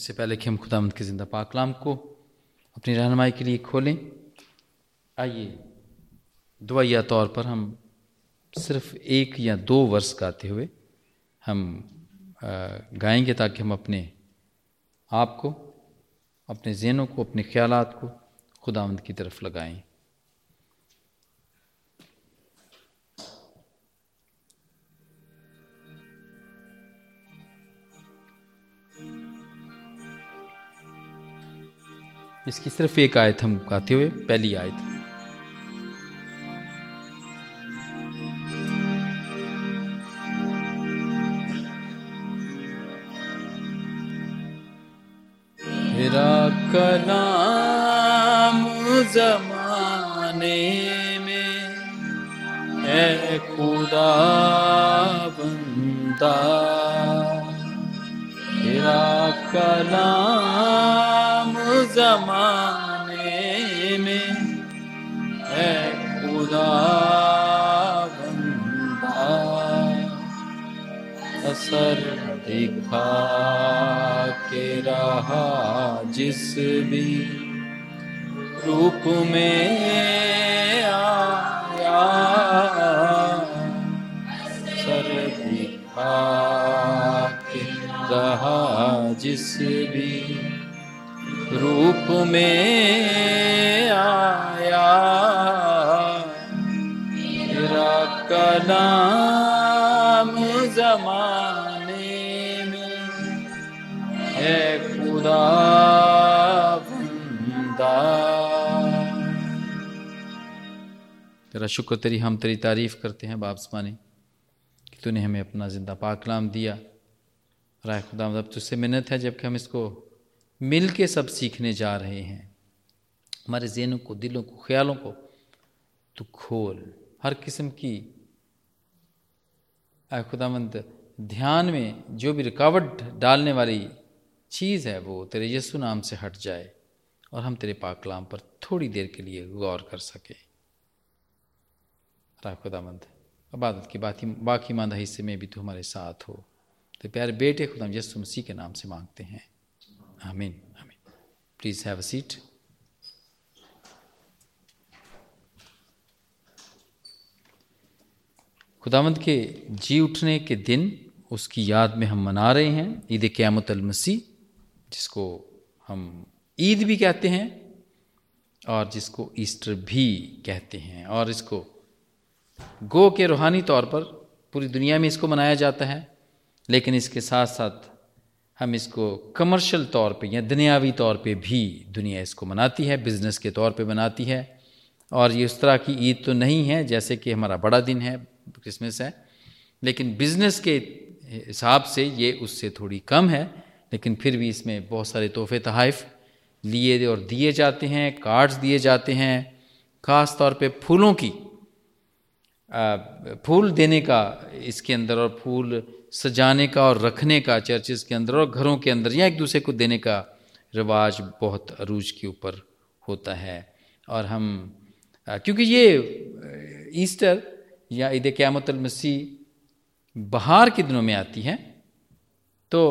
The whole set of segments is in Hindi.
इससे पहले कि हम खुदा के ज़िंदा पाकलाम को अपनी रहनमाई के लिए खोलें आइए दुआया तौर पर हम सिर्फ़ एक या दो वर्ष गाते हुए हम गाएँगे ताकि हम अपने आप को अपने जहनों को अपने ख्यालात को खुदावंद की तरफ़ लगाएँ इसकी सिर्फ़ एक आयत हम गाते हुए पहली आयत। मेरा कलाम जमाने में है खुदा बंदा। मेरा कलाम जमाने में है खुदा बंदा। असर दिखा के रहा जिस भी रूप में आया। सर दिखा के रहा जिस भी रूप में आया। तेरा जमाने में है खुदा तेरा शुक्र, तेरी हम तेरी तारीफ़ करते हैं बाप माने कि तूने हमें अपना ज़िंदा पाकलाम दिया। राय खुदा, अब तुझसे मिन्नत है जबकि हम इसको मिल के सब सीखने जा रहे हैं। हमारे जहनों को, दिलों को, ख्यालों को तो खोल। हर किस्म की खुदामंद ध्यान में जो भी रुकावट डालने वाली चीज़ है, वो तेरे यीशु नाम से हट जाए और हम तेरे पाकलाम पर थोड़ी देर के लिए गौर कर सके। राय खुदामंद अबादत की बाकी बाकी मांदा हिस्से में भी तू हमारे साथ हो। तो प्यारे बेटे खुदा यसु मसीह के नाम से मांगते हैं। आमीन आमीन प्लीज़ हैव अ सीट खुदावंद के जी उठने के दिन उसकी याद में हम मना रहे हैं, ईद क़्यामत मसीह, जिसको हम ईद भी कहते हैं और जिसको ईस्टर भी कहते हैं। और इसको गो के रूहानी तौर पर पूरी दुनिया में इसको मनाया जाता है, लेकिन इसके साथ साथ हम इसको कमर्शियल तौर पे या दुनियावी तौर पे भी दुनिया इसको मनाती है बिज़नेस के तौर पे मनाती है। और ये उस तरह की ईद तो नहीं है, जैसे कि हमारा बड़ा दिन है क्रिसमस है। लेकिन बिज़नेस के हिसाब से ये उससे थोड़ी कम है, लेकिन फिर भी इसमें बहुत सारे तोहफे तहफ़ लिए और दिए जाते हैं कार्ड्स दिए जाते हैं, ख़ास तौर पे फूलों की। फूल देने का इसके अंदर और फूल सजाने का और रखने का चर्चेज़ के अंदर और घरों के अंदर या एक दूसरे को देने का रिवाज बहुत अरूज के ऊपर होता है। और हम क्योंकि ये ईस्टर या ईद क़्यामत मसीह बहार के दिनों में आती है तो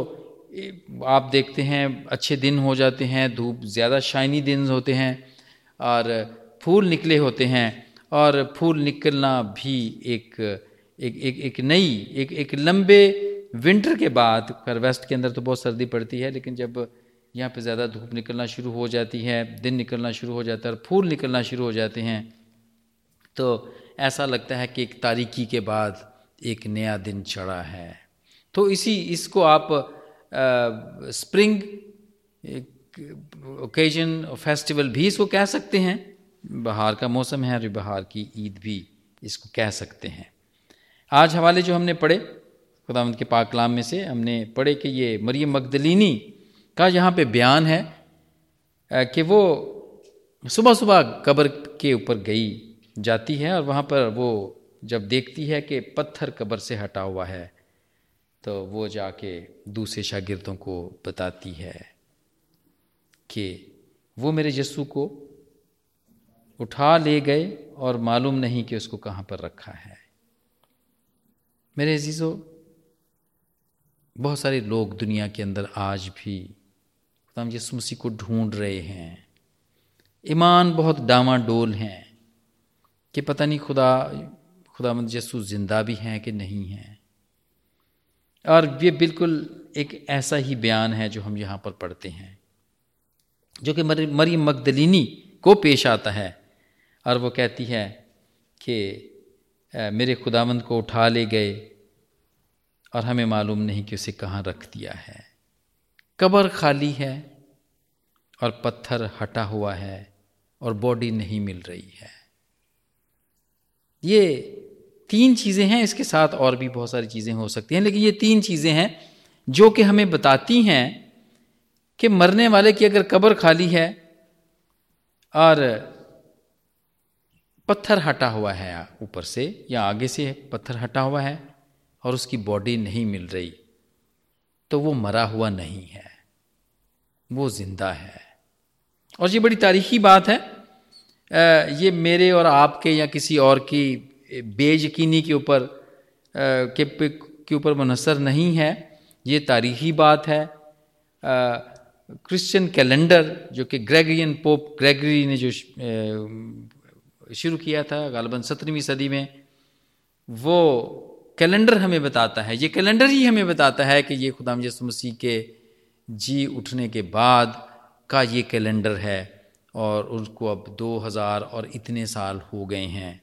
आप देखते हैं, अच्छे दिन हो जाते हैं, धूप ज़्यादा शाइनी दिन होते हैं और फूल निकले होते हैं और फूल निकलना भी एक एक एक एक नई एक एक लंबे विंटर के बाद कर वेस्ट के अंदर तो बहुत सर्दी पड़ती है लेकिन जब यहाँ पे ज़्यादा धूप निकलना शुरू हो जाती है दिन निकलना शुरू हो जाता है और फूल निकलना शुरू हो जाते हैं तो ऐसा लगता है कि एक तारीकी के बाद एक नया दिन चढ़ा है। तो इसी इसको आप आ, स्प्रिंग ओकेजन फेस्टिवल भी इसको कह सकते हैं। बहार का मौसम है और बहार की ईद भी इसको कह सकते हैं। आज हवाले जो हमने पढ़े, खुदावंत के पाकलाम में से हमने पढ़े कि ये मरियम मगदलिनी का यहाँ पे बयान है कि वो सुबह सुबह कब्र के ऊपर गई, जाती है और वहाँ पर वो जब देखती है कि पत्थर कब्र से हटा हुआ है तो वो जाके दूसरे शागिर्दों को बताती है कि वो मेरे यस्सु को उठा ले गए और मालूम नहीं कि उसको कहाँ पर रखा है। मेरे अजीज़ों, बहुत सारे लोग दुनिया के अंदर आज भी खुदाम यसु मसीह को ढूंढ रहे हैं। ईमान बहुत डामाडोल हैं कि पता नहीं खुदा खुदामंद यसु ज़िंदा भी हैं कि नहीं हैं। और ये बिल्कुल एक ऐसा ही बयान है जो हम यहाँ पर पढ़ते हैं, जो कि मरी मगदलिनी को पेश आता है। और वो कहती है कि मेरे खुदावंद को उठा ले गए और हमें मालूम नहीं कि उसे कहाँ रख दिया है। कबर खाली है और पत्थर हटा हुआ है और बॉडी नहीं मिल रही है। ये तीन चीज़ें हैं, इसके साथ और भी बहुत सारी चीज़ें हो सकती हैं, लेकिन ये तीन चीज़ें हैं जो कि हमें बताती हैं कि मरने वाले की अगर कब्र खाली है और पत्थर हटा हुआ है ऊपर से, या आगे से पत्थर हटा हुआ है और उसकी बॉडी नहीं मिल रही तो वो मरा हुआ नहीं है, वो ज़िंदा है। और ये बड़ी तारीखी बात है। ये मेरे और आपके या किसी और की बेयकीनी के ऊपर के के ऊपर मुनसर नहीं है। ये तारीखी बात है। क्रिश्चियन कैलेंडर जो कि ग्रेगरियन पोप ग्रेगरी ने जो शुरू किया था गालबन सत्रहवीं सदी में। वो कैलेंडर हमें बताता है, ये कैलेंडर ही हमें बताता है कि ये खुदाम यसु मसीह के जी उठने के बाद का ये कैलेंडर है और उनको अब 2000 और इतने साल हो गए हैं,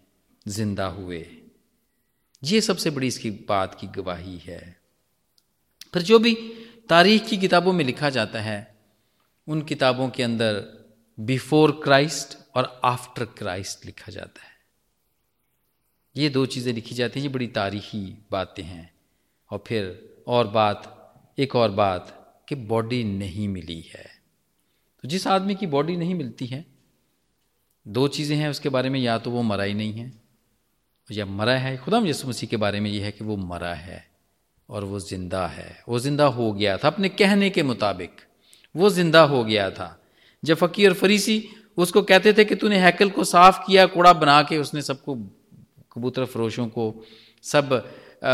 ज़िंदा हुए। ये सबसे बड़ी इसकी बात की गवाही है। फिर जो भी तारीख की किताबों में लिखा जाता है, उन किताबों के अंदर बिफोर क्राइस्ट और आफ्टर क्राइस्ट लिखा जाता है। ये दो चीज़ें लिखी जाती हैं, ये बड़ी तारीखी बातें हैं। और फिर और बात, एक और बात कि बॉडी नहीं मिली है। तो जिस आदमी की बॉडी नहीं मिलती है, दो चीज़ें हैं उसके बारे में, या तो वो मरा ही नहीं है, या मरा है। खुदा यसु मसीह के बारे में ये है कि वो मरा है और वो ज़िंदा है। वो ज़िंदा हो गया था अपने कहने के मुताबिक। वो ज़िंदा हो गया था। जब फ़कीर फरीसी उसको कहते थे कि तूने हैकल को साफ़ किया, कूड़ा बना के उसने सबको, कबूतर, फरोशों को, सब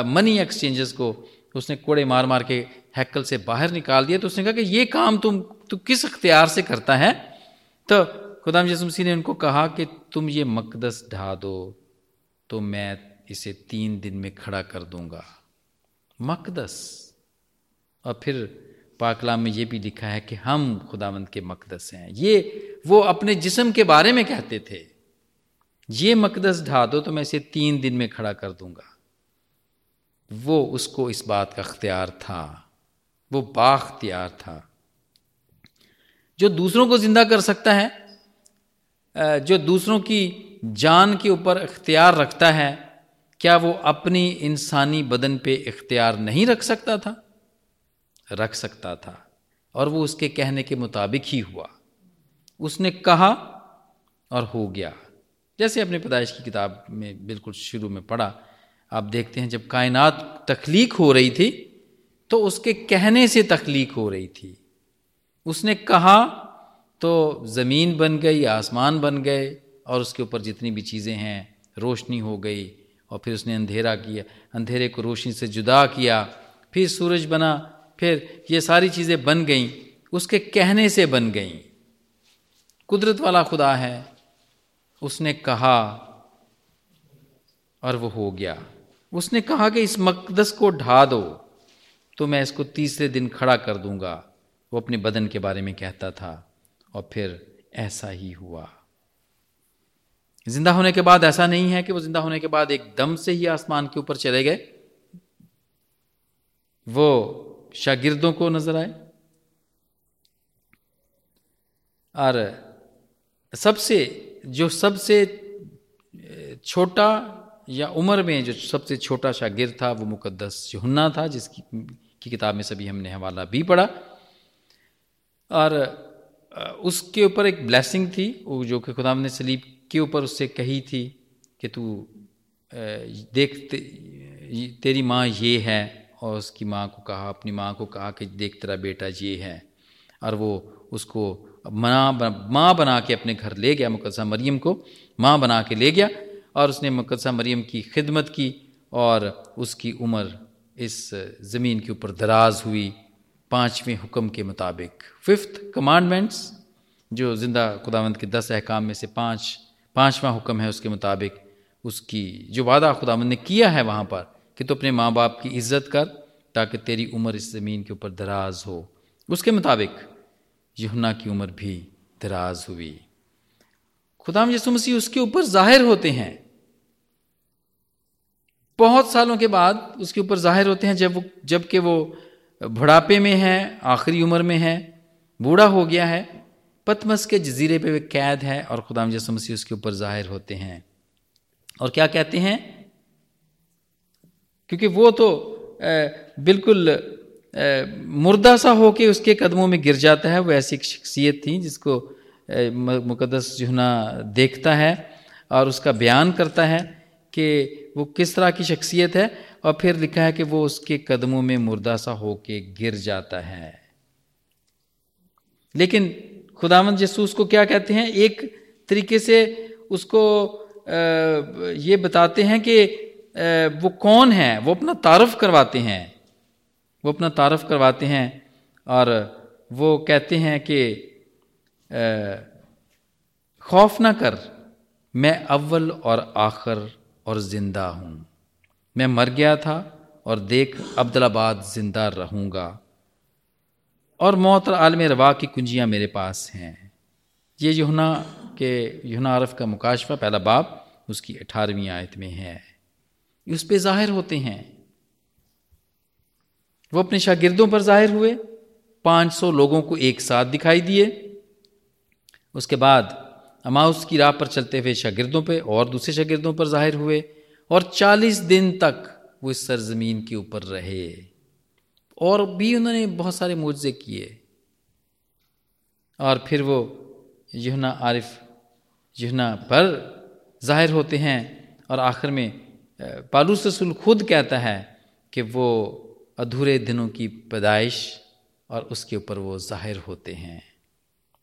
मनी एक्सचेंजेस को उसने कूड़े मार मार के हैकल से बाहर निकाल दिया। तो उसने कहा कि ये काम तुम, तू किस अख्तियार से करता है? तो खुदाम यसुम मसीह ने उनको कहा कि तुम ये मकदस ढा दो तो मैं इसे तीन दिन में खड़ा कर दूँगा। मकदस। और फिर पाकलाम में ये भी लिखा है कि हम खुदावंद के मकदस हैं। ये वो अपने जिस्म के बारे में कहते थे। ये मकदस ढा दो तो मैं इसे तीन दिन में खड़ा कर दूँगा। वो उसको इस बात का अख्तियार था। वो बाख्तियार था। जो दूसरों को ज़िंदा कर सकता है जो दूसरों की जान के ऊपर अख्तियार रखता है, क्या वो अपनी इंसानी बदन पे इख्तियार नहीं रख सकता था? रख सकता था। और वो उसके कहने के मुताबिक ही हुआ। उसने कहा और हो गया। जैसे अपने पैदाइश की किताब में बिल्कुल शुरू में पढ़ा, आप देखते हैं जब कायनात तख्लीक हो रही थी तो उसके कहने से तख्लीक हो रही थी। उसने कहा तो ज़मीन बन गई, आसमान बन गए, और उसके ऊपर जितनी भी चीज़ें हैं, रोशनी हो गई, और फिर उसने अंधेरा किया। अंधेरे को रोशनी से जुदा किया, फिर सूरज बना, फिर ये सारी चीज़ें बन गईं, उसके कहने से बन गईं। कुदरत वाला खुदा है। उसने कहा, और वो हो गया। उसने कहा कि इस मकदस को ढा दो तो मैं इसको तीसरे दिन खड़ा कर दूँगा। वो अपने बदन के बारे में कहता था, और फिर ऐसा ही हुआ। ज़िंदा होने के बाद ऐसा नहीं है कि वो ज़िंदा होने के बाद एकदम से ही आसमान के ऊपर चले गए। वो शागिर्दों को नज़र आए, और सबसे जो सबसे छोटा या उम्र में जो सबसे छोटा शागिर था वो मुकद्दस यूहन्ना था जिसकी की किताब में सभी हमने हवाला भी पढ़ा। और उसके ऊपर एक ब्लेसिंग थी वो जो कि खुदाम ने सलीब के ऊपर उससे कही थी कि तू देख ते, तेरी माँ ये है और उसकी माँ को कहा अपनी माँ को कहा कि देख तेरा बेटा ये है। और वो उसको माँ माँ बना के अपने घर ले गया मुकदसा मरियम को। माँ बना के ले गया और उसने मुकदसा मरियम की खिदमत की और उसकी उम्र इस ज़मीन के ऊपर दराज हुई पाँचवें हुक्म के मुताबिक। फिफ्थ कमांडमेंट्स जो ज़िंदा खुदावंद के दस अहकाम में से पाँच, पाँचवा हुक्म है उसके मुताबिक उसकी, जो वादा खुदावंद ने किया है वहाँ पर कि तू तो अपने माँ बाप की इज़्ज़त कर ताकि तेरी उम्र इस ज़मीन के ऊपर दराज हो। उसके मुताबिक यहुना की उम्र भी दराज हुई। खुदाम यसु मसीह उसके ऊपर ज़ाहिर होते हैं। बहुत सालों के बाद उसके ऊपर ज़ाहिर होते हैं जब जबकि वो बुढ़ापे में है, आखिरी उम्र में है, बूढ़ा हो गया है, पतमस के जजीरे पे वे कैद है और खुदाम यसु मसीह उसके ऊपर ज़ाहिर होते हैं। और क्या कहते हैं? क्योंकि वो तो बिल्कुल मुर्दा सा होके उसके कदमों में गिर जाता है, वो ऐसी शख्सियत थी जिसको मुकदस जुहना देखता है और उसका बयान करता है कि वो किस तरह की शख्सियत है और फिर लिखा है कि वो उसके कदमों में मुर्दा सा होके गिर जाता है। लेकिन खुदावंद जसूस को क्या कहते हैं? एक तरीके से उसको ये बताते हैं कि वो कौन है? वो अपना तारफ़ करवाते हैं। वो अपना तारफ़ करवाते हैं और वो कहते हैं कि खौफ ना कर, मैं अव्वल और आखिर और ज़िंदा हूँ। मैं मर गया था और देख अब्दुलाबाद ज़िंदा रहूँगा और मौत और आलम रवा की कुंजियाँ मेरे पास हैं। ये युना के युना आरफ का मुकाशफा पहला बाप उसकी अठारहवीं आयत में है। उस पर ज़ाहिर होते हैं वो अपने शागिर्दों पर ज़ाहिर हुए। 500 लोगों को एक साथ दिखाई दिए। उसके बाद अमाउस की राह पर चलते हुए शागिर्दों पे और दूसरे शागिर्दों पर ज़ाहिर हुए और 40 दिन तक वो इस सरजमीन के ऊपर रहे। और भी उन्होंने बहुत सारे मुआवजे किए। और फिर वो युना आरिफ युना पर ज़ाहिर होते हैं और आखिर में पालूस रसूल खुद कहता है कि वो अधूरे दिनों की पैदाइश और उसके ऊपर वो ज़ाहिर होते हैं।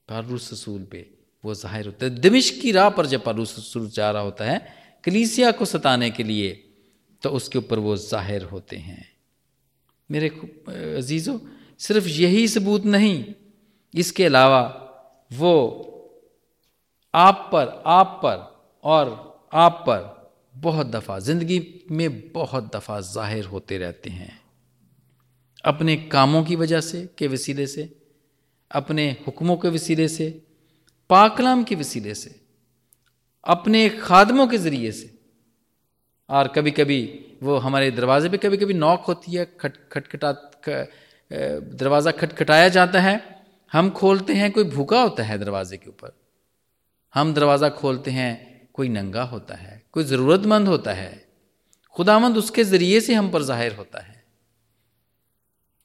पालूस रसूल पे वो ज़ाहिर होते हैं। दिमिश की राह पर जब पालूस रसूल जा रहा होता है, कलीसिया को सताने के लिए तो उसके ऊपर वो ज़ाहिर होते हैं। मेरे अजीज़ों, सिर्फ़ यही सबूत नहीं, इसके अलावा वो आप पर आप पर और आप पर बहुत दफ़ा, ज़िंदगी में बहुत दफ़ा ज़ाहिर होते रहते हैं। अपने कामों की वजह से के वसीले से, अपने हुक्मों के वसीले से, पाकलाम के वसीले से, अपने खादमों के ज़रिए से। और कभी कभी वो हमारे दरवाजे पे कभी कभी नॉक होती है, खट, खटखटा दरवाज़ा खटखटाया जाता है, हम खोलते हैं, कोई भूखा होता है दरवाजे के ऊपर। हम दरवाज़ा खोलते हैं, कोई नंगा होता है, कोई ज़रूरतमंद होता है, खुदामंद उसके ज़रिए से हम पर ज़ाहिर होता है।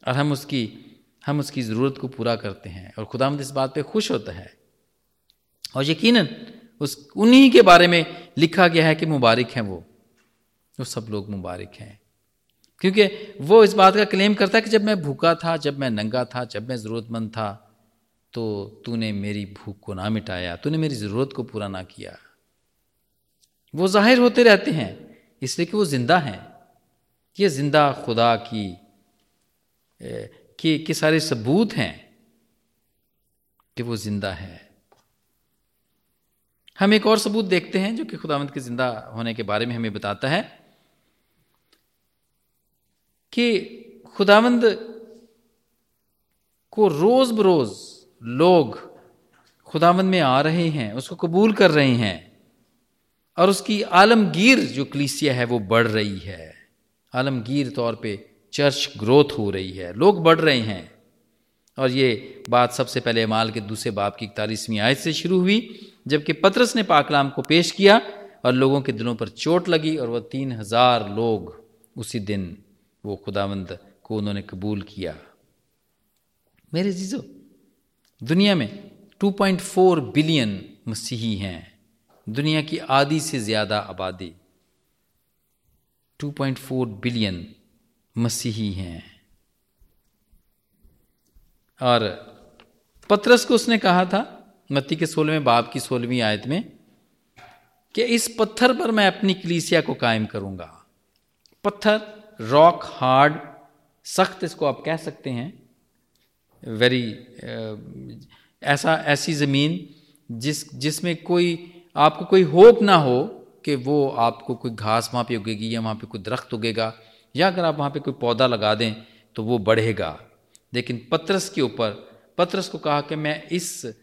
और हम उसकी हम उसकी ज़रूरत को पूरा करते हैं और खुदामंद इस बात पे खुश होता है। और यकीनन उस, उन्हीं के बारे में लिखा गया है कि मुबारक हैं वो। वो सब लोग मुबारक हैं। क्योंकि वो इस बात का क्लेम करता है कि जब मैं भूखा था, जब मैं नंगा था, जब मैं ज़रूरतमंद था तो तूने मेरी भूख को ना मिटाया, तूने मेरी ज़रूरत को पूरा ना किया। वो ज़ाहिर होते रहते हैं, इसलिए कि वो ज़िंदा हैं। ये ज़िंदा खुदा की के, के सारे सबूत हैं कि वो ज़िंदा है। हम एक और सबूत देखते हैं जो कि खुदावंत के ज़िंदा होने के बारे में हमें बताता है कि खुदावंद को रोज़ बरोज़ लोग खुदावंद में आ रहे हैं उसको कबूल कर रहे हैं और उसकी आलमगीर जो कलीसिया है वो बढ़ रही है। आलमगीर तौर पे चर्च ग्रोथ हो रही है, लोग बढ़ रहे हैं। और ये बात सबसे पहले माल के दूसरे बाप की इकतालीसवीं आयत से शुरू हुई, जबकि पत्रस ने पाकलाम को पेश किया और लोगों के दिलों पर चोट लगी और वह तीन हज़ार लोग उसी दिन वो खुदावंद को उन्होंने कबूल किया। मेरे जीजो दुनिया में 2.4 बिलियन मसीही हैं। दुनिया की आधी से ज़्यादा आबादी 2.4 बिलियन मसीही हैं। और पत्रस को उसने कहा था, मत्ती के सोलहवें बाप की सोलहवीं आयत में, कि इस पत्थर पर मैं अपनी कलीसिया को कायम करूँगा। पत्थर, रॉक, हार्ड, सख्त इसको आप कह सकते हैं। वेरी ऐसा, ऐसी ज़मीन जिस, जिसमें कोई, आपको कोई होप ना हो कि वो आपको कोई घास वहाँ पे उगेगी या वहाँ पे कोई दरख्त उगेगा। या अगर आप वहाँ पे कोई पौधा लगा दें तो वो बढ़ेगा। लेकिन पत्रस के ऊपर, पत्रस को कहा कि मैं इस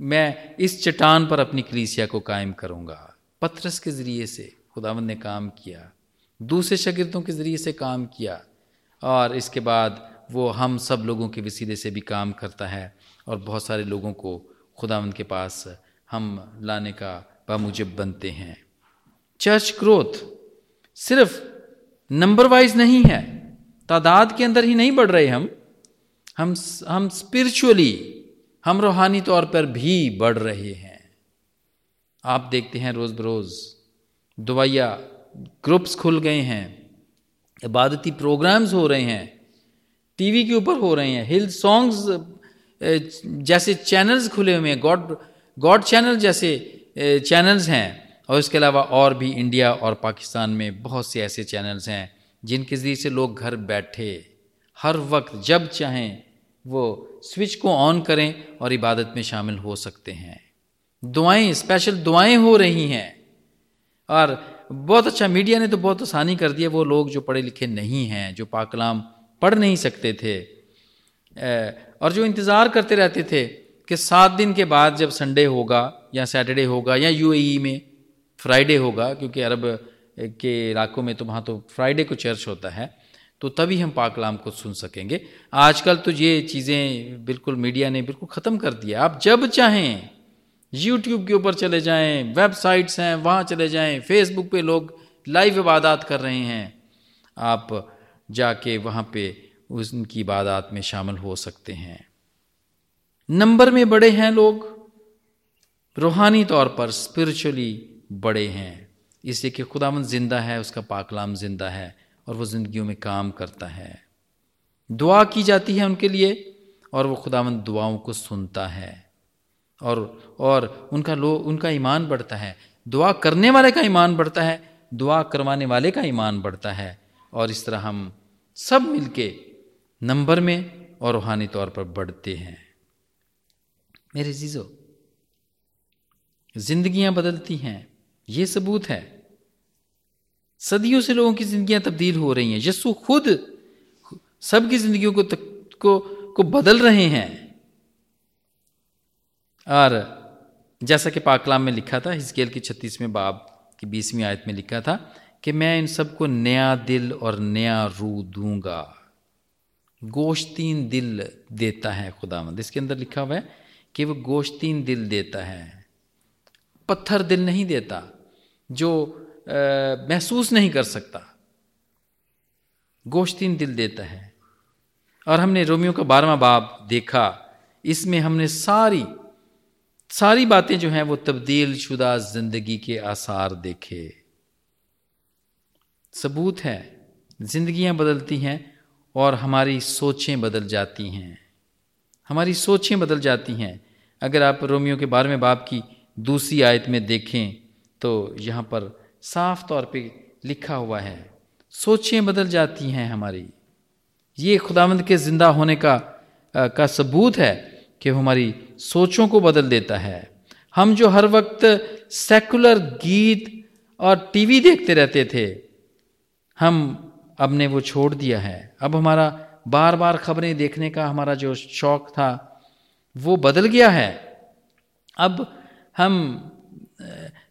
मैं इस चट्टान पर अपनी कलीसिया को कायम करूँगा। पत्रस के ज़रिए से खुदावंद ने काम किया। दूसरे शगिर्दों के ज़रिए से काम किया। और इसके बाद वो हम सब लोगों के वसीले से भी काम करता है और बहुत सारे लोगों को खुदावंद के पास हम लाने का बामुजब बनते हैं। चर्च ग्रोथ सिर्फ़ नंबर वाइज नहीं है। तादाद के अंदर ही नहीं बढ़ रहे हम। हम हम स्पिरिचुअली हम रूहानी तौर पर भी बढ़ रहे हैं। आप देखते हैं रोज़ बरोज़ दवाइया ग्रुप्स खुल गए हैं, इबादती प्रोग्राम्स हो रहे हैं टीवी के ऊपर हो रहे हैं हिल सॉन्ग्स जैसे चैनल्स खुले हुए हैं गॉड गॉड चैनल जैसे चैनल्स हैं। और इसके अलावा और भी इंडिया और पाकिस्तान में बहुत से ऐसे चैनल्स हैं जिनके ज़रिए से लोग घर बैठे, हर वक्त जब चाहें, वो स्विच को ऑन करें और इबादत में शामिल हो सकते हैं। दुआएँ स्पेशल दुआएँ हो रही हैं। और बहुत अच्छा मीडिया ने तो बहुत आसानी कर दिया वो लोग जो पढ़े लिखे नहीं हैं, जो पाकलाम पढ़ नहीं सकते थे और जो इंतज़ार करते रहते थे कि सात दिन के बाद जब संडे होगा या सैटरडे होगा या यूएई में फ्राइडे होगा, क्योंकि अरब के इलाकों में तो वहाँ तो फ्राइडे को चर्च होता है तो तभी हम पाकलाम को सुन सकेंगे। आजकल तो ये चीज़ें बिल्कुल मीडिया ने बिल्कुल ख़त्म कर दिया। आप जब चाहें यूट्यूब के ऊपर चले जाएँ, वेबसाइट्स हैं, वहाँ चले जाएँ फेसबुक पे लोग लाइव इबादत कर रहे हैं, आप जाके वहाँ पे उनकी इबादत में शामिल हो सकते हैं। नंबर में बड़े हैं लोग, रूहानी तौर पर स्पिरिचुअली बड़े हैं। इसलिए कि खुदामंद ज़िंदा है, उसका पाकलाम ज़िंदा है और वो ज़िंदगियों में काम करता है। दुआ की जाती है उनके लिए और वो खुदावंद दुआओं को सुनता है। और और उनका लो, उनका ईमान बढ़ता है। दुआ करने वाले का ईमान बढ़ता है, दुआ करवाने वाले का ईमान बढ़ता है। और इस तरह हम सब मिलके नंबर में और रूहानी तौर पर बढ़ते हैं। मेरे जीजो जिंदगियाँ बदलती हैं। ये सबूत है। सदियों से लोगों की जिंदगियाँ तब्दील हो रही हैं। यस्सु खुद सबकी जिंदगियों को को को बदल रहे हैं। और जैसा कि पाकलाम में लिखा था हिस्केल की छत्तीसवें बाब की बीसवीं आयत में लिखा था कि मैं इन सबको नया दिल और नया रू दूँगा। गोश्तीन दिल देता है खुदामंद इसके अंदर लिखा हुआ है कि वो गोश्तीन दिल देता है। पत्थर दिल नहीं देता। जो महसूस नहीं कर सकता। गोश्तीन दिल देता है। और हमने रोमियो का बारहवा बाब देखा। इसमें हमने सारी सारी बातें जो हैं वो तब्दील शुदा ज़िंदगी के आसार देखे। सबूत है, जिंदगियाँ बदलती हैं और हमारी सोचें बदल जाती हैं। हमारी सोचें बदल जाती हैं। अगर आप रोमियो के बारहवें बाब की दूसरी आयत में देखें तो यहाँ पर साफ़ तौर पे लिखा हुआ है सोचें बदल जाती हैं हमारी। ये खुदावंद के ज़िंदा होने का आ, का सबूत है कि हमारी सोचों को बदल देता है। हम जो हर वक्त सेकुलर गीत और टीवी देखते रहते थे हम अब ने वो छोड़ दिया है। अब हमारा बार बार खबरें देखने का हमारा जो शौक था वो बदल गया है। अब हम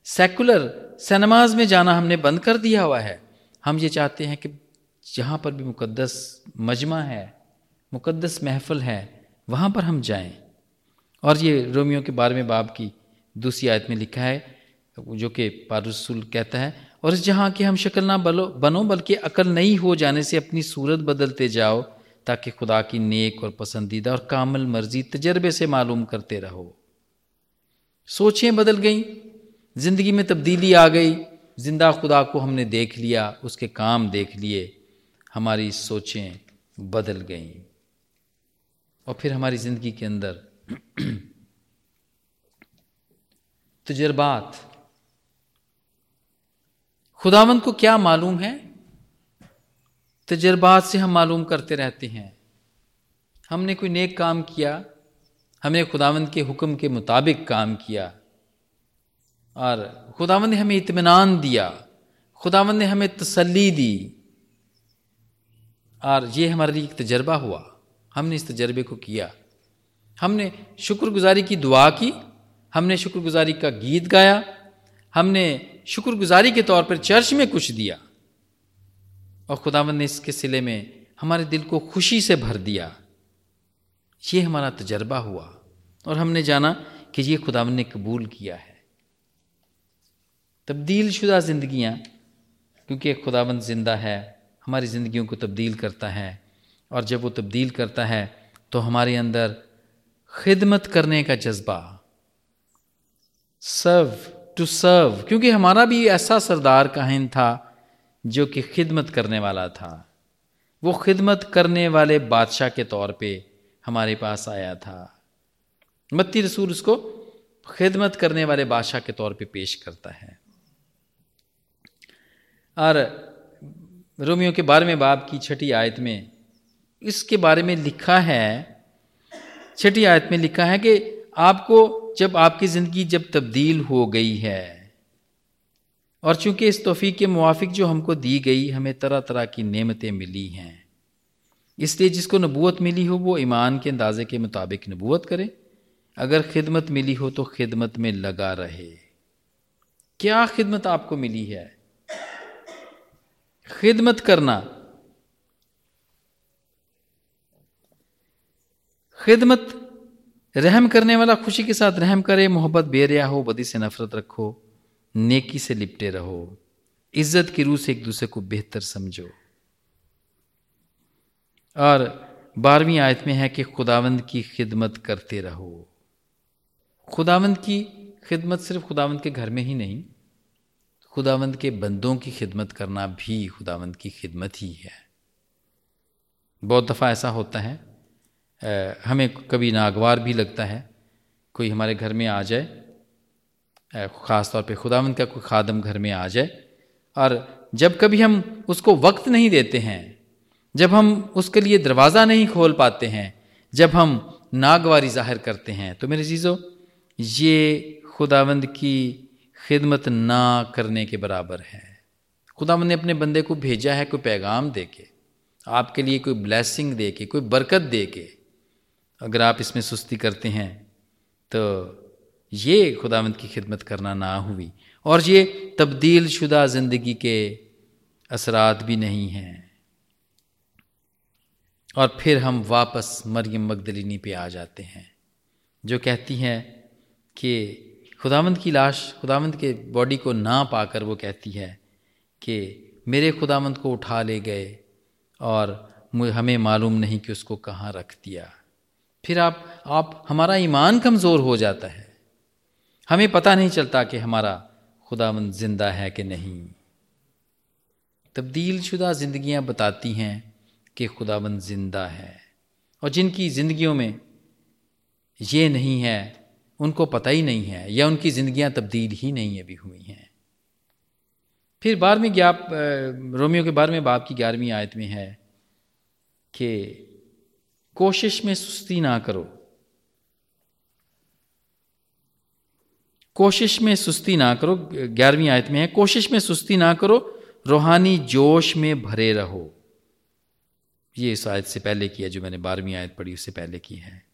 सेकुलर सिनेमाज में जाना हमने बंद कर दिया हुआ है। हम ये चाहते हैं कि जहाँ पर भी मुकद्दस मजमा है, मुकद्दस महफल है, वहाँ पर हम जाएँ। और ये रोमियो के बारहवें बाब की दूसरी आयत में लिखा है, जो कि पारसुल कहता है, और इस जहाँ की हम शक्ल ना बलो, बनो, बल्कि अकल नहीं हो जाने से अपनी सूरत बदलते जाओ, ताकि खुदा की नेक और पसंदीदा और कामल मर्ज़ी तजर्बे से मालूम करते रहो। सोचें बदल गई ज़िंदगी में तब्दीली आ गई। ज़िंदा खुदा को हमने देख लिया, उसके काम देख लिए। हमारी सोचें बदल गईं। और फिर हमारी ज़िंदगी के अंदर तजर्बात। खुदावंत को क्या मालूम है? तजर्बात से हम मालूम करते रहते हैं। हमने कोई नेक काम किया, हमने खुदावंद के हुक्म के मुताबिक काम किया। और खुदावंद ने हमें इतमान दिया। खुदावंद ने हमें तसली दी। और ये हमारे लिए एक तजर्बा हुआ। हमने इस तजर्बे को किया। हमने शुक्रगुजारी की दुआ की। हमने शुक्रगुजारी का गीत गाया। हमने शुक्रगुजारी के तौर पर चर्च में कुछ दिया। और खुदावंद ने इसके सिले में हमारे दिल को खुशी से भर दिया। ये हमारा तजर्बा हुआ। और हमने जाना कि ये खुदावंद ने कबूल किया है। तब्दील शुदा ज़िंदगियाँ, क्योंकि खुदावंद ज़िंदा है, हमारी ज़िंदगियों को तब्दील करता है, और जब वो तब्दील करता है तो हमारे अंदर खिदमत करने का जज्बा सर्व टू सर्व क्योंकि हमारा भी ऐसा सरदार काहिन था, जो कि खिदमत करने वाला था। वो खिदमत करने वाले बादशाह के तौर पे हमारे पास आया था। मत्ती रसूल उसको खिदमत करने वाले बादशाह के तौर पे पेश करता है। और रोमियो के बारहवें बाब की छठी आयत में इसके बारे में लिखा है, छठी आयत में लिखा है कि आपको जब आपकी ज़िंदगी जब तब्दील हो गई है, और चूँकि इस तोफ़ी के मुआफिक जो हमको दी गई, हमें तरह तरह की नेमतें मिली हैं। इसलिए जिसको नबूत मिली हो, वो ईमान के अंदाजे के मुताबिक नबूत करे। अगर खिदमत मिली हो तो खिदमत में लगा रहे। क्या खिदमत आपको मिली है? खिदमत करना। खिदमत रहम करने वाला खुशी के साथ रहम करे, मोहब्बत, बेरिया हो, बदी से नफरत रखो, नेकी से लिपटे रहो, इज़्ज़त की रूह से एक दूसरे को बेहतर समझो। और बारहवीं आयत में है कि खुदावंद की खिदमत करते रहो। खुदावंद की खिदमत सिर्फ़ खुदावंद के घर में ही नहीं खुदावंद के बंदों की खिदमत करना भी खुदावंद की खिदमत ही है। बहुत दफ़ा ऐसा होता है। हमें कभी नागवार भी लगता है, कोई हमारे घर में आ जाए ख़ास तौर पे खुदावंद का कोई खादम घर में आ जाए, और जब कभी हम उसको वक्त नहीं देते हैं, जब हम उसके लिए दरवाज़ा नहीं खोल पाते हैं, जब हम नागवारी ज़ाहिर करते हैं तो मेरे चीज़ों, ये खुदावंद की खिदमत ना करने के बराबर है। खुदावंद ने अपने बंदे को भेजा है, कोई पैगाम दे के आपके लिए कोई ब्लैसिंग दे के कोई बरकत दे के अगर आप इसमें सुस्ती करते हैं तो ये खुदावंद की खिदमत करना ना हुई। और ये तब्दील शुदा ज़िंदगी के असरात भी नहीं हैं। और फिर हम वापस मरियम मगदलिनी पे आ जाते हैं, जो कहती हैं कि खुदावंद की लाश खुदावंद के बॉडी को ना पाकर वो कहती है कि मेरे खुदावंद को उठा ले गए और हमें मालूम नहीं कि उसको कहाँ रख दिया। फिर आप आप, हमारा ईमान कमज़ोर हो जाता है। हमें पता नहीं चलता कि हमारा खुदावंद ज़िंदा है कि नहीं। तब्दील शुदा ज़िंदगियाँ बताती हैं कि खुदावंद ज़िंदा है। और जिनकी ज़िंदगियों में ये नहीं है उनको पता ही नहीं है, या उनकी ज़िंदगियाँ तब्दील ही नहीं अभी हुई हैं। फिर बारहवीं ज्ञाप रोमियो के बारहवें बाप की ग्यारहवीं आयत में है कि कोशिश में सुस्ती ना करो। कोशिश में सुस्ती ना करो, ग्यारहवीं आयत में है, कोशिश में सुस्ती ना करो, रूहानी जोश में भरे रहो। ये इस आयत से पहले किया जो मैंने बारहवीं आयत पढ़ी, उससे पहले की है।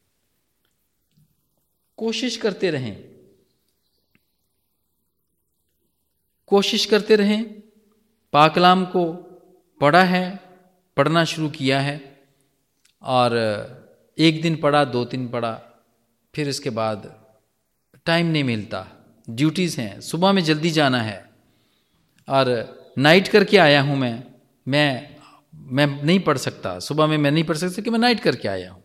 कोशिश करते रहें। कोशिश करते रहें। पाकलाम को पढ़ा है, पढ़ना शुरू किया है और एक दिन पढ़ा, दो दिन पढ़ा, फिर इसके बाद टाइम नहीं मिलता। ड्यूटीज़ हैं, सुबह में जल्दी जाना है और नाइट करके आया हूँ मैं। मैं मैं नहीं पढ़ सकता। सुबह में मैं नहीं पढ़ सकता कि मैं नाइट करके आया हूँ।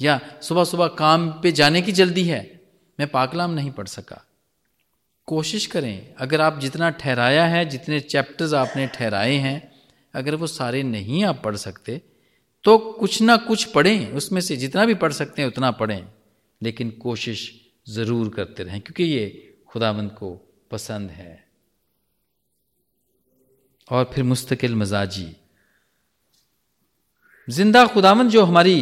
या सुबह सुबह काम पे जाने की जल्दी है, मैं पाकलाम नहीं पढ़ सका। कोशिश करें, अगर आप जितना ठहराया है, जितने चैप्टर्स आपने ठहराए हैं, अगर वो सारे नहीं आप पढ़ सकते तो कुछ ना कुछ पढ़ें, उसमें से जितना भी पढ़ सकते हैं, उतना पढ़ें। लेकिन कोशिश ज़रूर करते रहें, क्योंकि ये खुदावंद को पसंद है। और फिर मुस्तकिल मजाजी। ज़िंदा खुदावंद जो हमारी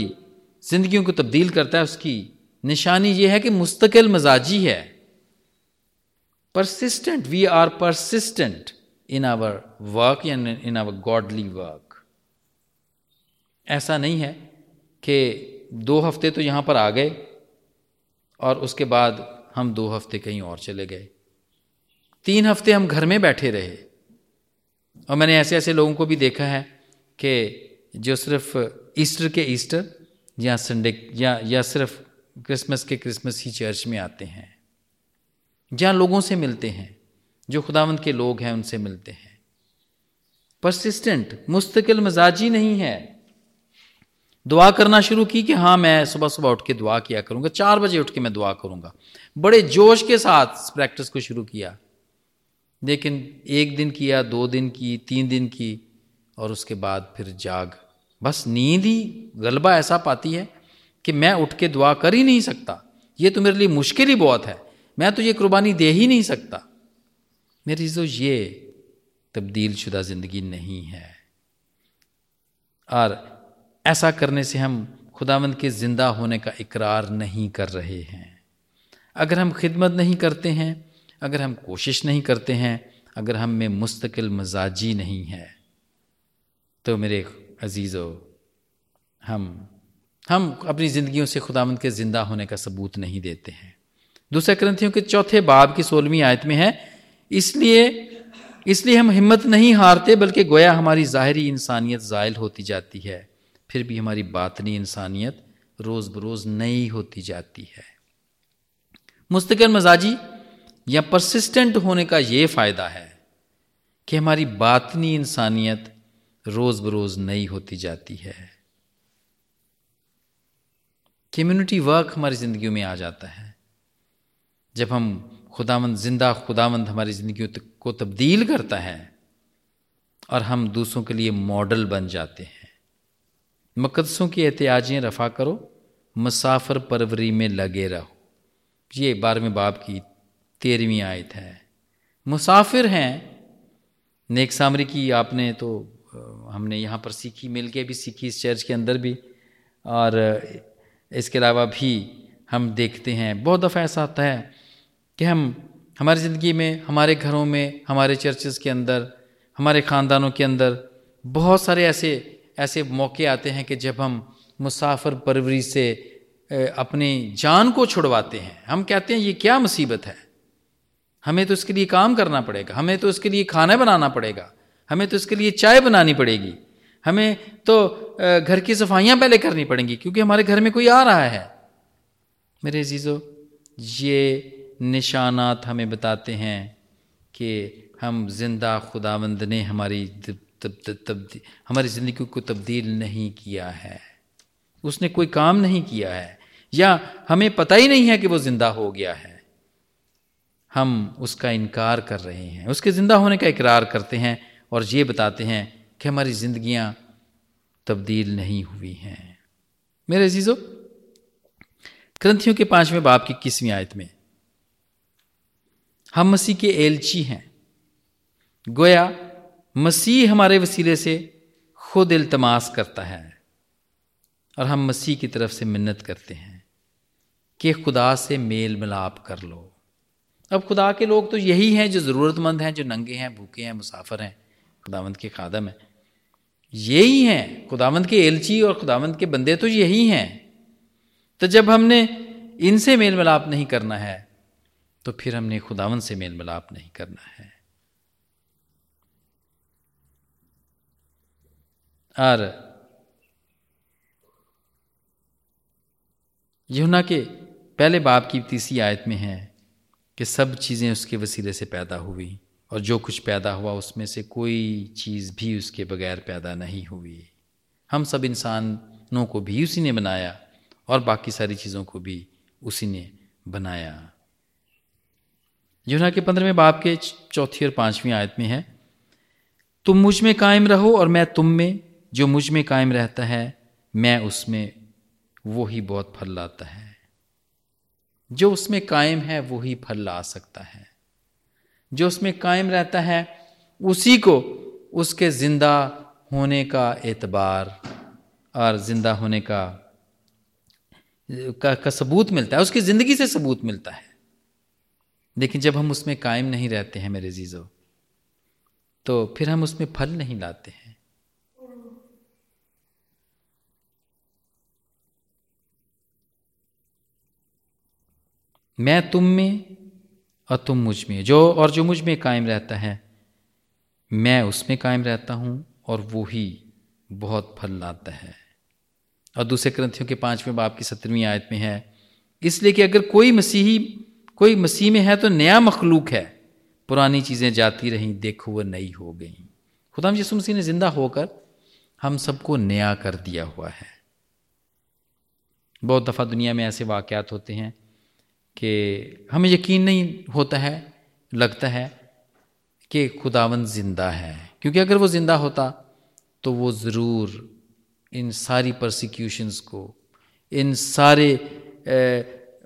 जिंदगियों को तब्दील करता है, उसकी निशानी यह है कि मुस्तकिल मजाजी है। Persistent we are persistent in our work या इन आवर गॉडली वर्क ऐसा नहीं है कि दो हफ़्ते तो यहाँ पर आ गए और उसके बाद हम दो हफ़्ते कहीं और चले गए। तीन हफ़्ते हम घर में बैठे रहे। और मैंने ऐसे ऐसे लोगों को भी देखा है कि जो सिर्फ़ ईस्टर के ईस्टर या संडे, या या सिर्फ़ क्रिसमस के क्रिसमस ही चर्च में आते हैं। जहाँ लोगों से मिलते हैं, जो खुदावंत के लोग हैं, उनसे मिलते हैं। परसिस्टेंट मुस्तकिल मजाजी नहीं है। दुआ करना शुरू की कि हाँ मैं सुबह सुबह उठ के दुआ किया करूँगा। चार बजे उठ के मैं दुआ करूँगा। बड़े जोश के साथ प्रैक्टिस को शुरू किया। लेकिन एक दिन किया, दो दिन की, तीन दिन की, और उसके बाद फिर जाग। बस नींद ही गलबा ऐसा पाती है कि मैं उठ के दुआ कर ही नहीं सकता। ये तो मेरे लिए मुश्किल ही बहुत है। मैं तो ये कुर्बानी दे ही नहीं सकता। मेरी तो ये तब्दील शुदा ज़िंदगी नहीं है। और ऐसा करने से हम खुदावंद के ज़िंदा होने का इकरार नहीं कर रहे हैं। अगर हम खिदमत नहीं करते हैं, अगर हम कोशिश नहीं करते हैं, अगर हम में मुस्तकिल मजाजी नहीं है तो मेरे अजीज़ो, हम हम अपनी ज़िंदगियों से खुदावंद के ज़िंदा होने का सबूत नहीं देते हैं। दूसरे ग्रंथियों के चौथे बाब की सोलहवीं आयत में है, इसलिए इसलिए हम हिम्मत नहीं हारते, बल्कि गोया हमारी ज़ाहरी इंसानियत ज़ायल होती जाती है। फिर भी हमारी बातनी इंसानियत रोज़ बरोज़ नई होती जाती है। मुस्तकिल मजाजी, या परसिस्टेंट होने का ये फ़ायदा है कि हमारी बातनी इंसानियत रोज़ बरोज़ नई होती जाती है। कम्युनिटी वर्क हमारी ज़िंदगियों में आ जाता है। जब हम खुदावंद, ज़िंदा खुदावंद हमारी ज़िंदगी को तब्दील करता है और हम दूसरों के लिए मॉडल बन जाते हैं। मकदसों की एहतियाजें रफा करो, मुसाफर परवरी में लगे रहो। ये बारहवें बाब की तेरहवीं आयत है। मुसाफिर हैं, नेक सामरी की आपने तो हमने यहाँ पर सीखी मिल के भी सीखी इस चर्च के अंदर भी। और इसके अलावा भी हम देखते हैं, बहुत दफ़ा ऐसा होता है कि हम, हमारी ज़िंदगी में, हमारे घरों में, हमारे चर्चेस के अंदर, हमारे ख़ानदानों के अंदर बहुत सारे ऐसे ऐसे मौके आते हैं कि जब हम मुसाफर परवरी से अपनी जान को छुड़वाते हैं। हम कहते हैं, ये क्या मुसीबत है? हमें तो इसके लिए काम करना पड़ेगा, हमें तो इसके लिए खाना बनाना पड़ेगा। हमें तो इसके लिए चाय बनानी पड़ेगी। हमें तो घर की सफाइयाँ पहले करनी पड़ेंगी, क्योंकि हमारे घर में कोई आ रहा है। मेरे जीजो ये निशानात हमें बताते हैं कि हम ज़िंदा खुदावंद ने हमारी हमारी ज़िंदगी को तब्दील नहीं किया है। उसने कोई काम नहीं किया है। या हमें पता ही नहीं है कि वो ज़िंदा हो गया है। हम उसका इनकार कर रहे हैं। उसके ज़िंदा होने का इकरार करते हैं। और ये बताते हैं कि हमारी ज़िंदगियाँ तब्दील नहीं हुई हैं। मेरे अजीज़ो, ग्रंथियों के पाँचवें बाप की किसवीं आयत में, हम मसीह के एलची हैं। गोया, मसीह हमारे वसीले से खुद इल्तमास करता है और हम मसीह की तरफ़ से मिन्नत करते हैं कि खुदा से मेल मिलाप कर लो। अब खुदा के लोग तो यही हैं जो ज़रूरतमंद हैं, जो नंगे हैं, भूखे हैं, मुसाफर हैं। खुदावंत के खादम हैं। यही हैं, खुदावंत के एलची और खुदावंत के बंदे तो यही हैं। तो जब हमने इनसे मेल मिलाप नहीं करना है तो फिर हमने खुदावन से मेल मिलाप नहीं करना है। और यहुना के पहले बाप की तीसरी आयत में है कि सब चीज़ें उसके वसीले से पैदा हुई। और जो कुछ पैदा हुआ, उसमें से कोई चीज़ भी उसके बगैर पैदा नहीं हुई। हम सब इंसानों को भी उसी ने बनाया और बाकी सारी चीज़ों को भी उसी ने बनाया। यूना के पंद्रहवें बाप के चौथी और पांचवी आयत में है, तुम मुझमें कायम रहो और मैं तुम में, जो मुझमें कायम रहता है, मैं उसमें वो ही बहुत फल लाता है। जो उसमें कायम है, वो ही फल ला सकता है। जो उसमें कायम रहता है उसी को उसके ज़िंदा होने का एतबार और ज़िंदा होने का का, का सबूत मिलता है। उसकी ज़िंदगी से सबूत मिलता है। लेकिन जब हम उसमें कायम नहीं रहते हैं मेरे जीजो तो फिर हम उसमें फल नहीं लाते हैं। मैं तुम में और तुम मुझमें, जो और जो मुझमें कायम रहता है, मैं उसमें कायम रहता हूँ और वो ही बहुत फल लाता है। और दूसरे ग्रंथियों के पाँचवें बाप की सत्रहवीं आयत में है, इसलिए कि अगर कोई मसीही, कोई मसीह में है तो नया मखलूक है। पुरानी चीज़ें जाती रहीं, देखो वह नई हो गई। खुदाम यसु मसीह ने ज़िंदा होकर हम सबको नया कर दिया हुआ है। बहुत दफ़ा दुनिया में ऐसे वाक़ात होते हैं कि हमें यकीन नहीं होता है, लगता है कि खुदावन ज़िंदा है। क्योंकि अगर वो ज़िंदा होता तो वो ज़रूर इन सारी परसिक्यूशंस को, इन सारे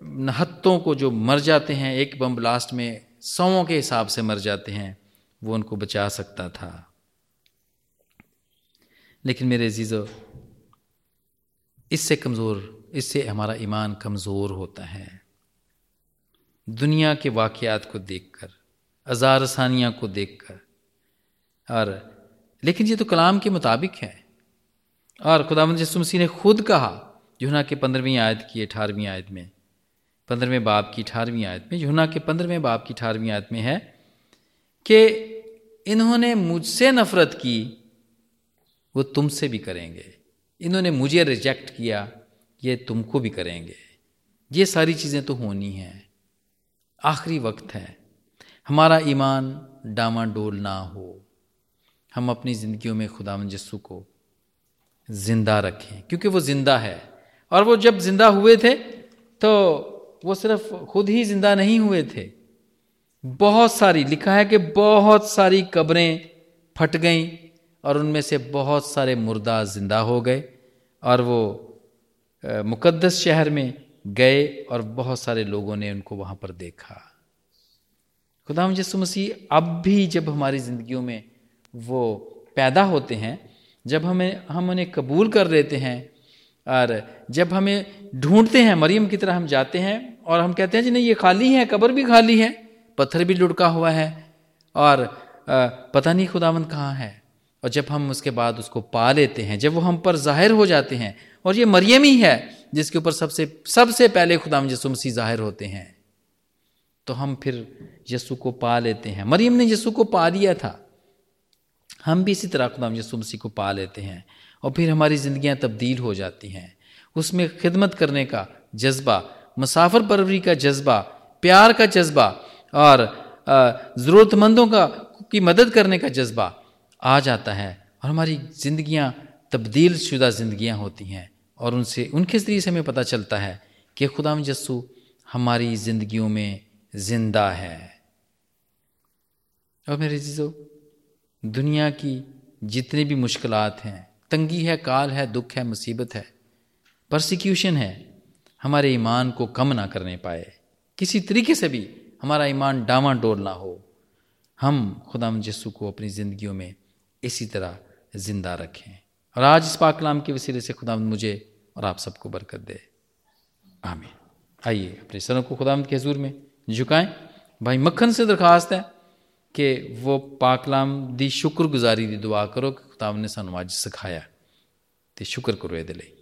नहत्तों को जो मर जाते हैं, एक बम ब्लास्ट में सौों के हिसाब से मर जाते हैं, वो उनको बचा सकता था। लेकिन मेरे अजीज़ो, इससे कमज़ोर, इससे हमारा ईमान कमज़ोर होता है। दुनिया के वाक़ात को देखकर अज़ार आसानियाँ को देखकर। और, लेकिन ये तो कलाम के मुताबिक है। और खुदावंद यसु मसीह ने खुद कहा यूना के पंद्रहवीं आयत की अठारहवीं आयत में, पंद्रहवें बाप की अठारहवीं आयत में यूना के पंद्रहवें बाप की अठारहवीं आयत में है कि इन्होंने मुझसे नफरत की, वो तुमसे भी करेंगे। इन्होंने मुझे रिजेक्ट किया, ये तुमको भी करेंगे। ये सारी चीज़ें तो होनी हैं। आखिरी वक्त है। हमारा ईमान डामाडोल ना हो। हम अपनी ज़िंदगियों में खुदा जस्सू को ज़िंदा रखें, क्योंकि वो ज़िंदा है। और वो जब ज़िंदा हुए थे तो वो सिर्फ़ खुद ही ज़िंदा नहीं हुए थे। बहुत सारी, लिखा है कि बहुत सारी कब्रें फट गईं और उनमें से बहुत सारे मुर्दा ज़िंदा हो गए। और वो मुकद्दस शहर में गए और बहुत सारे लोगों ने उनको वहाँ पर देखा। खुदा यसु मसीह, अब भी जब हमारी ज़िंदगियों में वो पैदा होते हैं, जब हमें, हम उन्हें कबूल कर लेते हैं और जब हमें ढूंढते हैं, मरियम की तरह हम जाते हैं और हम कहते हैं, जी नहीं, ये खाली है, कब्र भी खाली है, पत्थर भी लुढ़का हुआ है और पता नहीं खुदावंद कहाँ है। और जब हम उसके बाद उसको पा लेते हैं, जब वो हम पर ज़ाहिर हो जाते हैं, और ये मरियम ही है, जिसके ऊपर सबसे सबसे पहले खुदाम यसु मसीह ज़ाहिर होते हैं तो हम फिर यसु को पा लेते हैं। मरियम ने यसु को पा लिया था। हम भी इसी तरह खुदाम यसु मसीह को पा लेते हैं, और फिर हमारी ज़िंदगियाँ तब्दील हो जाती हैं। उसमें खिदमत करने का जज्बा, मुसाफर परवरी का जज्बा, प्यार का जज्बा, और ज़रूरतमंदों का, की मदद करने का जज्बा आ जाता है और हमारी ज़िंदगियाँ, तब्दील शुदा ज़िंदगियाँ होती हैं और उनसे, उनके ज़रिए से हमें पता चलता है कि खुदा जस्सू हमारी ज़िंदगियों में ज़िंदा है। और मेरे चीज़ों, दुनिया की जितनी भी मुश्किल हैं, तंगी है, काल है, दुख है, मुसीबत है परसिक्यूशन है, हमारे ईमान को कम ना करने पाए, किसी तरीके से भी हमारा ईमान डामा डोल ना हो, हम खुदा जस्सू को अपनी ज़िंदगियों में इसी तरह ज़िंदा रखें। और आज इस पाकलाम के वसीले से खुदा मुझे और आप सबको बरकत दे। आमीन। आइए, अपने सरों को खुदा के हजूर में झुकाएँ। भाई, मक्खन से दरखास्त है कि वो पाकलाम दी शुक्रगुजारी दी दुआ करो कि खुदा ने सानू अज सिखाया। तो शुक्र करो ये लिए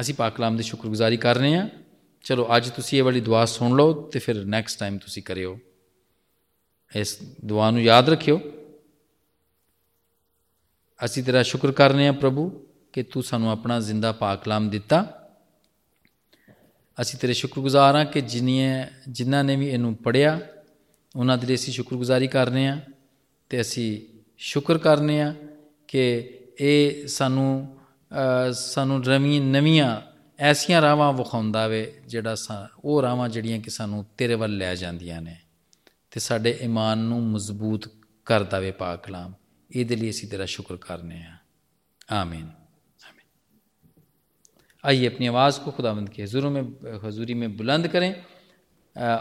ਅਸੀਂ ਪਾਕ ਕਲਾਮ ਦੀ ਸ਼ੁਕਰਗੁਜ਼ਾਰੀ ਕਰ ਰਹੇ ਹਾਂ। ਚਲੋ, ਅੱਜ ਤੁਸੀਂ ਇਹ ਵਾਲੀ ਦੁਆ ਸੁਣ ਲਓ ਤੇ ਫਿਰ ਨੈਕਸਟ ਟਾਈਮ ਤੁਸੀਂ ਕਰਿਓ। ਇਸ ਦੁਆ ਨੂੰ ਯਾਦ ਰੱਖਿਓ। ਅਸੀਂ ਤੇਰਾ ਸ਼ੁਕਰ ਕਰ ਰਹੇ ਹਾਂ ਪ੍ਰਭੂ ਕਿ ਤੂੰ ਸਾਨੂੰ ਆਪਣਾ ਜ਼ਿੰਦਾ ਪਾਕ ਕਲਾਮ ਦਿੱਤਾ। ਅਸੀਂ ਤੇਰੇ ਸ਼ੁਕਰਗੁਜ਼ਾਰ ਹਾਂ ਕਿ ਜਿਨੀਆਂ, ਜਿਨ੍ਹਾਂ ਨੇ ਵੀ ਇਹਨੂੰ ਪੜਿਆ ਉਹਨਾਂ ਦੇ ਲਈ ਅਸੀਂ ਸ਼ੁਕਰਗੁਜ਼ਾਰੀ ਕਰ ਰਹੇ ਹਾਂ ਤੇ ਅਸੀਂ ਸ਼ੁਕਰ ਕਰਨੇ ਆ ਕਿ ਇਹ ਸਾਨੂੰ ਸਾਨੂੰ ਰਵੀ ਨਵੀਆਂ ਐਸੀਆਂ ਰਾਵਾਂ ਵਿਖਾਉਂਦਾ ਵੇ ਜਿਹੜਾ ਉਹ ਰਾਵਾਂ ਜਿਹੜੀਆਂ ਕਿ ਸਾਨੂੰ ਤੇਰੇ ਵੱਲ ਲੈ ਜਾਂਦੀਆਂ ਨੇ ਤੇ ਸਾਡੇ ਈਮਾਨ ਨੂੰ ਮਜ਼ਬੂਤ ਕਰਦਾ ਵੇ ਪਾਕ ਕਲਾਮ ਇਹਦੇ ਲਈ ਅਸੀਂ ਤੇਰਾ ਸ਼ੁਕਰ ਕਰਨੇ ਆ आमीन आइए अपनी आवाज़ को खुदावंद के हजूरों में हजूरी में बुलंद करें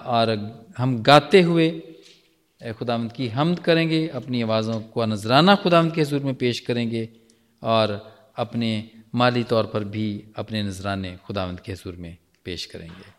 और हम गाते हुए खुदावंद की हमद करेंगे अपनी आवाज़ों को नजराना खुदावंद के हजूर में पेश करेंगे और अपने माली तौर पर भी अपने नजराने खुदावंद के हजूर में पेश करेंगे।